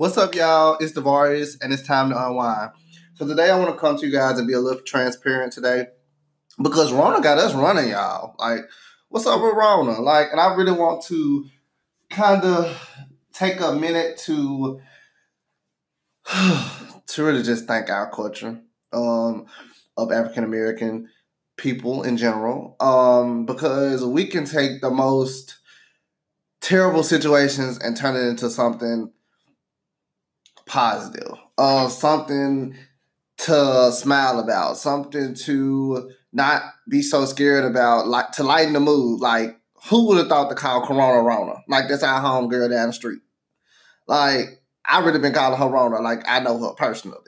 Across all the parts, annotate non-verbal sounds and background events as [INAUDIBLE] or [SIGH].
What's up, y'all? It's Devarius, and it's time to unwind. So today I want to come to you guys and be a little transparent today because Rona got us running, y'all. Like, what's up with Rona? Like, and I really want to kind of take a minute to [SIGHS] to really just thank our culture um, of African American people in general um, because we can take the most terrible situations and turn it into something positive, uh, something to smile about, something to not be so scared about, like to lighten the mood. Like, who would have thought to call Corona Rona? Like, that's our home girl down the street. Like, I really been calling her Rona. Like, I know her personally.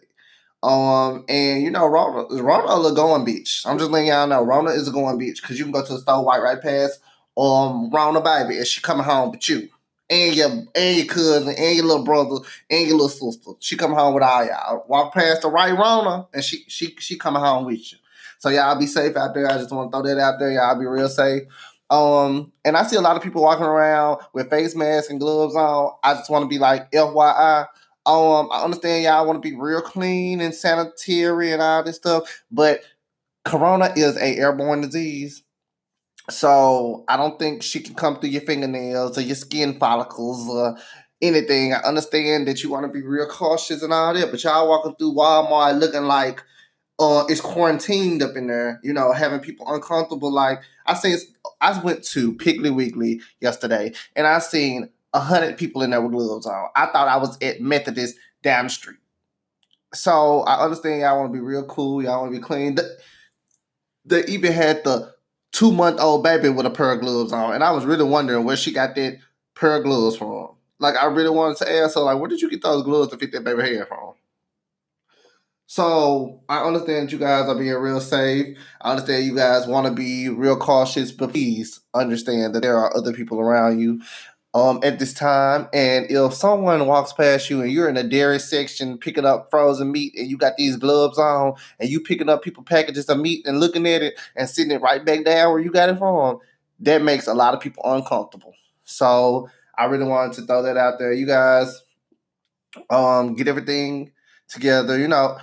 Um, and you know, Rona, Rona is a going beach. I'm just letting y'all know, Rona is a going beach because you can go to the store, white right past, um, Rona baby, and she coming home with you and your and your cousin and your little brother and your little sister. She come home with all y'all. Walk past the right Rona and she she she coming home with you. So y'all be safe out there. I just want to throw that out there. Y'all be real safe. Um, and I see a lot of people walking around with face masks and gloves on. I just want to be like, FYI. Um, I understand y'all want to be real clean and sanitary and all this stuff, but Corona is a airborne disease. So I don't think she can come through your fingernails or your skin follicles or anything. I understand that you want to be real cautious and all that, but y'all walking through Walmart looking like uh it's quarantined up in there, you know, having people uncomfortable. Like I say I went to Piggly Wiggly yesterday and I seen a hundred people in there with gloves on. I thought I was at Methodist down the street. So I understand y'all want to be real cool, y'all want to be clean. They even had the two month old baby with a pair of gloves on, and I was really wondering where she got that pair of gloves from. Like I really wanted to ask her, like, where did you get those gloves to fit that baby hair from? So I understand you guys are being real safe. I understand you guys want to be real cautious, but please understand that there are other people around you um, at this time. And if someone walks past you and you're in the dairy section picking up frozen meat and you got these gloves on and you picking up people packages of meat and looking at it and sitting it right back down where you got it from, that makes a lot of people uncomfortable. So I really wanted to throw that out there. You guys um, get everything together, you know.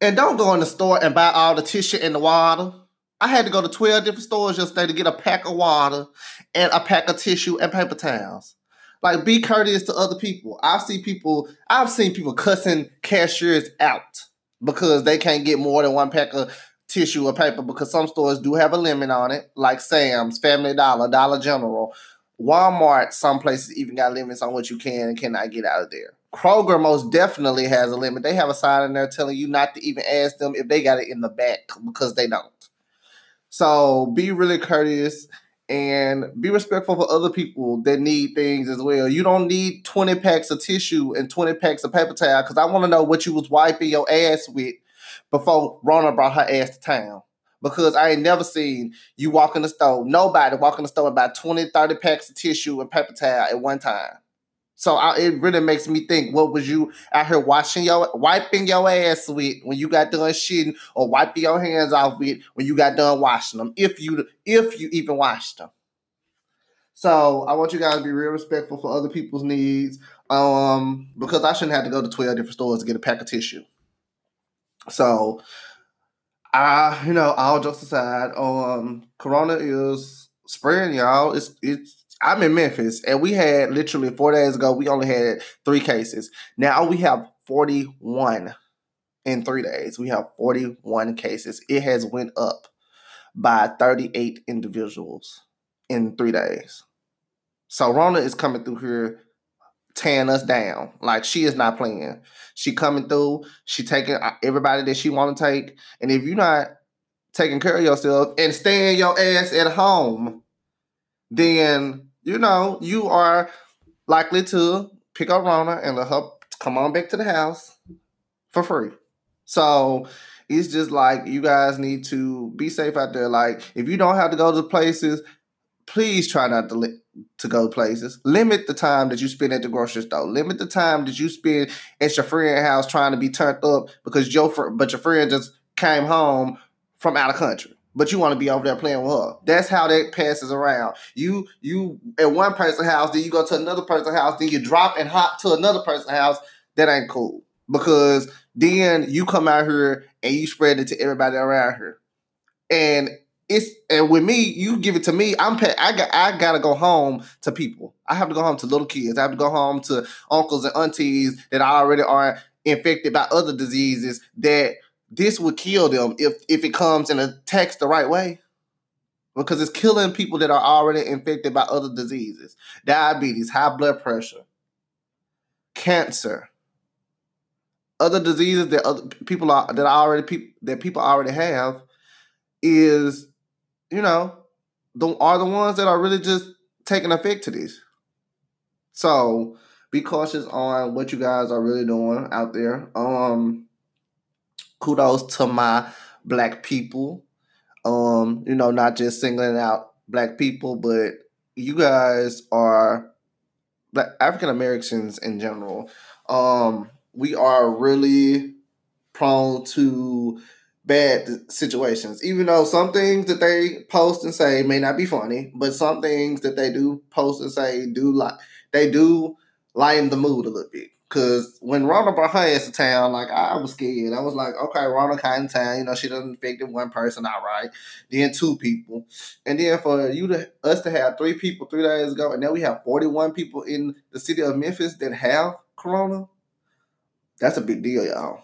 And don't go in the store and buy all the tissue and the water. I had to go to 12 different stores yesterday to get a pack of water and a pack of tissue and paper towels. Like, be courteous to other people. I see people, I've seen people cussing cashiers out because they can't get more than one pack of tissue or paper because some stores do have a limit on it, like Sam's, Family Dollar, Dollar General. Walmart, some places even got limits on what you can and cannot get out of there. Kroger most definitely has a limit. They have a sign in there telling you not to even ask them if they got it in the back because they don't. So be really courteous and be respectful for other people that need things as well. You don't need 20 packs of tissue and 20 packs of paper towel because I want to know what you was wiping your ass with before Rona brought her ass to town. Because I ain't never seen you walk in the store, nobody walk in the store about 20, 30 packs of tissue and paper towel at one time. So I, it really makes me think: What was you out here washing your, wiping your ass with when you got done shitting, or wiping your hands off with when you got done washing them? If you, if you even washed them. So I want you guys to be real respectful for other people's needs, um, because I shouldn't have to go to twelve different stores to get a pack of tissue. So, I, you know, all jokes aside, um, Corona is spreading, y'all. It's it's I'm in Memphis, and we had literally four days ago. We only had three cases. Now we have 41 in three days. We have 41 cases. It has went up by 38 individuals in three days. So Rona is coming through here, tearing us down. Like she is not playing. She coming through. She taking uh, everybody that she want to take. And if you're not taking care of yourself and staying your ass at home, then you know, you are likely to pick up Rona and let her come on back to the house for free. So it's just like you guys need to be safe out there. Like if you don't have to go to places, please try not to li- to go places. Limit the time that you spend at the grocery store. Limit the time that you spend at your friend's house trying to be turned up because your fr- but your friend just came home from out of country but you want to be over there playing with her. That's how that passes around. You you at one person's house, then you go to another person's house, then you drop and hop to another person's house. that ain't cool. Because then you come out here and you spread it to everybody around here. And it's and with me, you give it to me. I'm pay, I got I gotta go home to people. I have to go home to little kids. I have to go home to uncles and aunties that already are infected by other diseases that this would kill them if if it comes and attacks the right way. Because it's killing people that are already infected by other diseases. Diabetes high blood pressure cancer other diseases that other people are that are already people that people already have is you know the are the ones that are really just taking effect to this. So be cautious on what you guys are really doing out there. Um kudos to my black people. Um, you know, not just singling out black people, but you guys are black African Americans in general. Um, we are really prone to bad situations. Even though some things that they post and say may not be funny, but some things that they do post and say do like they do lighten the mood a little bit. Cause when Rona brought her ass to town, like I was scared. I was like, okay, Rona of town, you know, she doesn't infected one person, all right. Then two people, and then for you to us to have three people three days ago, and now we have forty one people in the city of Memphis that have Corona. That's a big deal, y'all.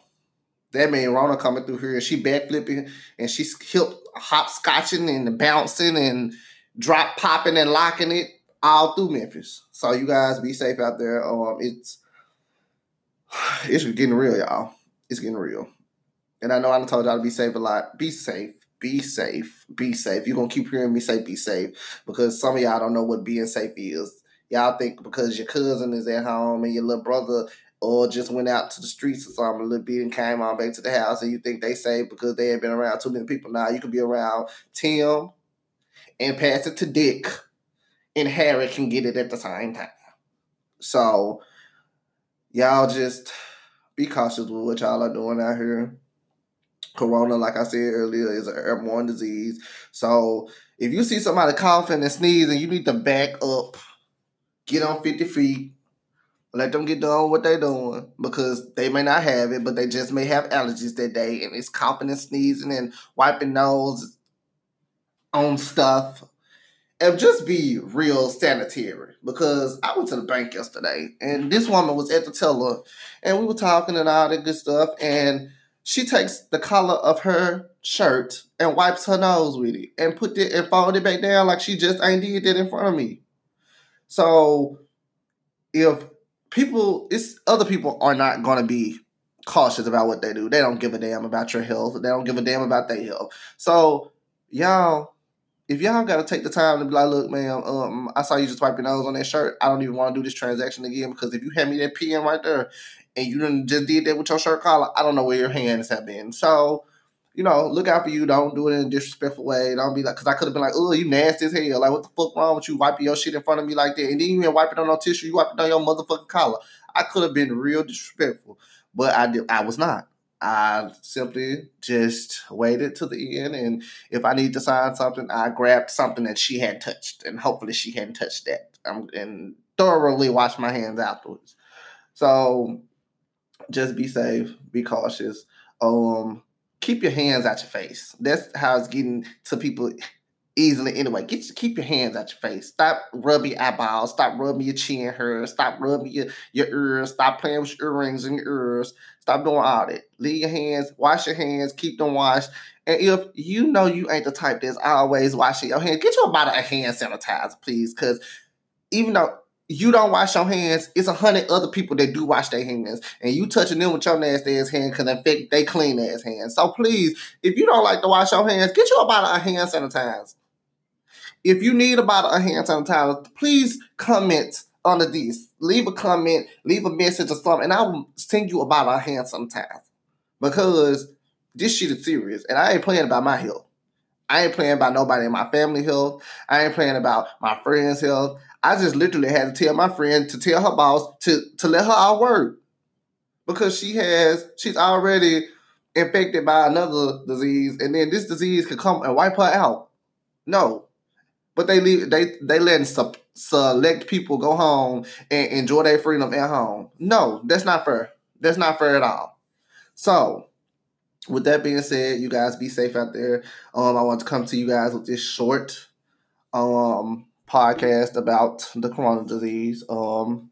That mean Rona coming through here, and she backflipping and she's hip hopscotching and bouncing and drop popping and locking it all through Memphis. So you guys be safe out there. Um, it's [SIGHS] it's getting real, y'all. It's getting real. And I know I told y'all to be safe a lot. Be safe. Be safe. Be safe. You're gonna keep hearing me say be safe because some of y'all don't know what being safe is. Y'all think because your cousin is at home and your little brother or just went out to the streets or something a little bit and came on back to the house and you think they safe because they ain't been around too many people. Now you could be around Tim and pass it to Dick and Harry can get it at the same time. So y'all just be cautious with what y'all are doing out here. Corona, like I said earlier, is an airborne disease. So if you see somebody coughing and sneezing, you need to back up, get on 50 feet, let them get done what they're doing because they may not have it, but they just may have allergies that day and it's coughing and sneezing and wiping nose on stuff and just be real sanitary because I went to the bank yesterday and this woman was at the teller and we were talking and all that good stuff and she takes the collar of her shirt and wipes her nose with it and put it and fold it back down like she just ain't did that in front of me. So if people it's other people are not gonna be cautious about what they do. They don't give a damn about your health. They don't give a damn about their health. So y'all if y'all gotta take the time to be like, look, man, um, I saw you just wipe your nose on that shirt. I don't even want to do this transaction again because if you hand me that PM right there and you didn't just did that with your shirt collar, I don't know where your hands have been. So, you know, look out for you. Don't do it in a disrespectful way. Don't be like, because I could have been like, oh, you nasty as hell. Like, what the fuck wrong with you wiping your shit in front of me like that? And then you even wipe it on no tissue. You wipe it on your motherfucking collar. I could have been real disrespectful, but I did. I was not. I simply just waited to the end, and if I need to sign something, I grabbed something that she had touched, and hopefully she hadn't touched that, um, and thoroughly washed my hands afterwards. So, just be safe, be cautious. Um, keep your hands out your face. That's how it's getting to people easily anyway. Get you, keep your hands out your face. Stop rubbing your eyeballs. Stop rubbing your chin hair. Stop rubbing your, your ears. Stop playing with your earrings and your ears. Stop doing all that. Leave your hands, wash your hands, keep them washed. And if you know you ain't the type that's always washing your hands, get you a bottle of hand sanitizer, please. Because even though you don't wash your hands, it's a hundred other people that do wash their hands, and you touching them with your nasty ass hand can affect they clean ass hands. So please, if you don't like to wash your hands, get you a bottle of hand sanitizer. If you need about a hand sanitizer, please comment under these. Leave a comment, leave a message or something, and I will send you about a hand sanitizer. Because this shit is serious, and I ain't playing about my health. I ain't playing about nobody in my family health. I ain't playing about my friend's health. I just literally had to tell my friend to tell her boss to to let her out work because she has she's already infected by another disease, and then this disease could come and wipe her out. No, but they leave they they letting select people go home and enjoy their freedom at home. No, that's not fair. That's not fair at all. So, with that being said, you guys be safe out there. Um, I want to come to you guys with this short um podcast about the corona disease. Um,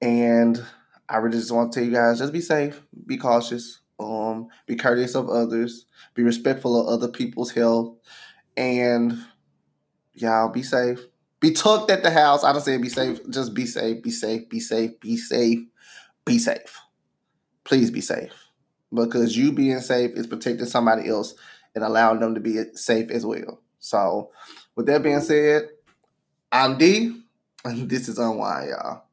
and I really just want to tell you guys just be safe, be cautious, um, be courteous of others, be respectful of other people's health, and y'all be safe. Be tucked at the house. I don't say be safe. Just be safe. Be safe. Be safe. Be safe. Be safe. Please be safe. Because you being safe is protecting somebody else and allowing them to be safe as well. So, with that being said, I'm D, and this is Unwind, y'all.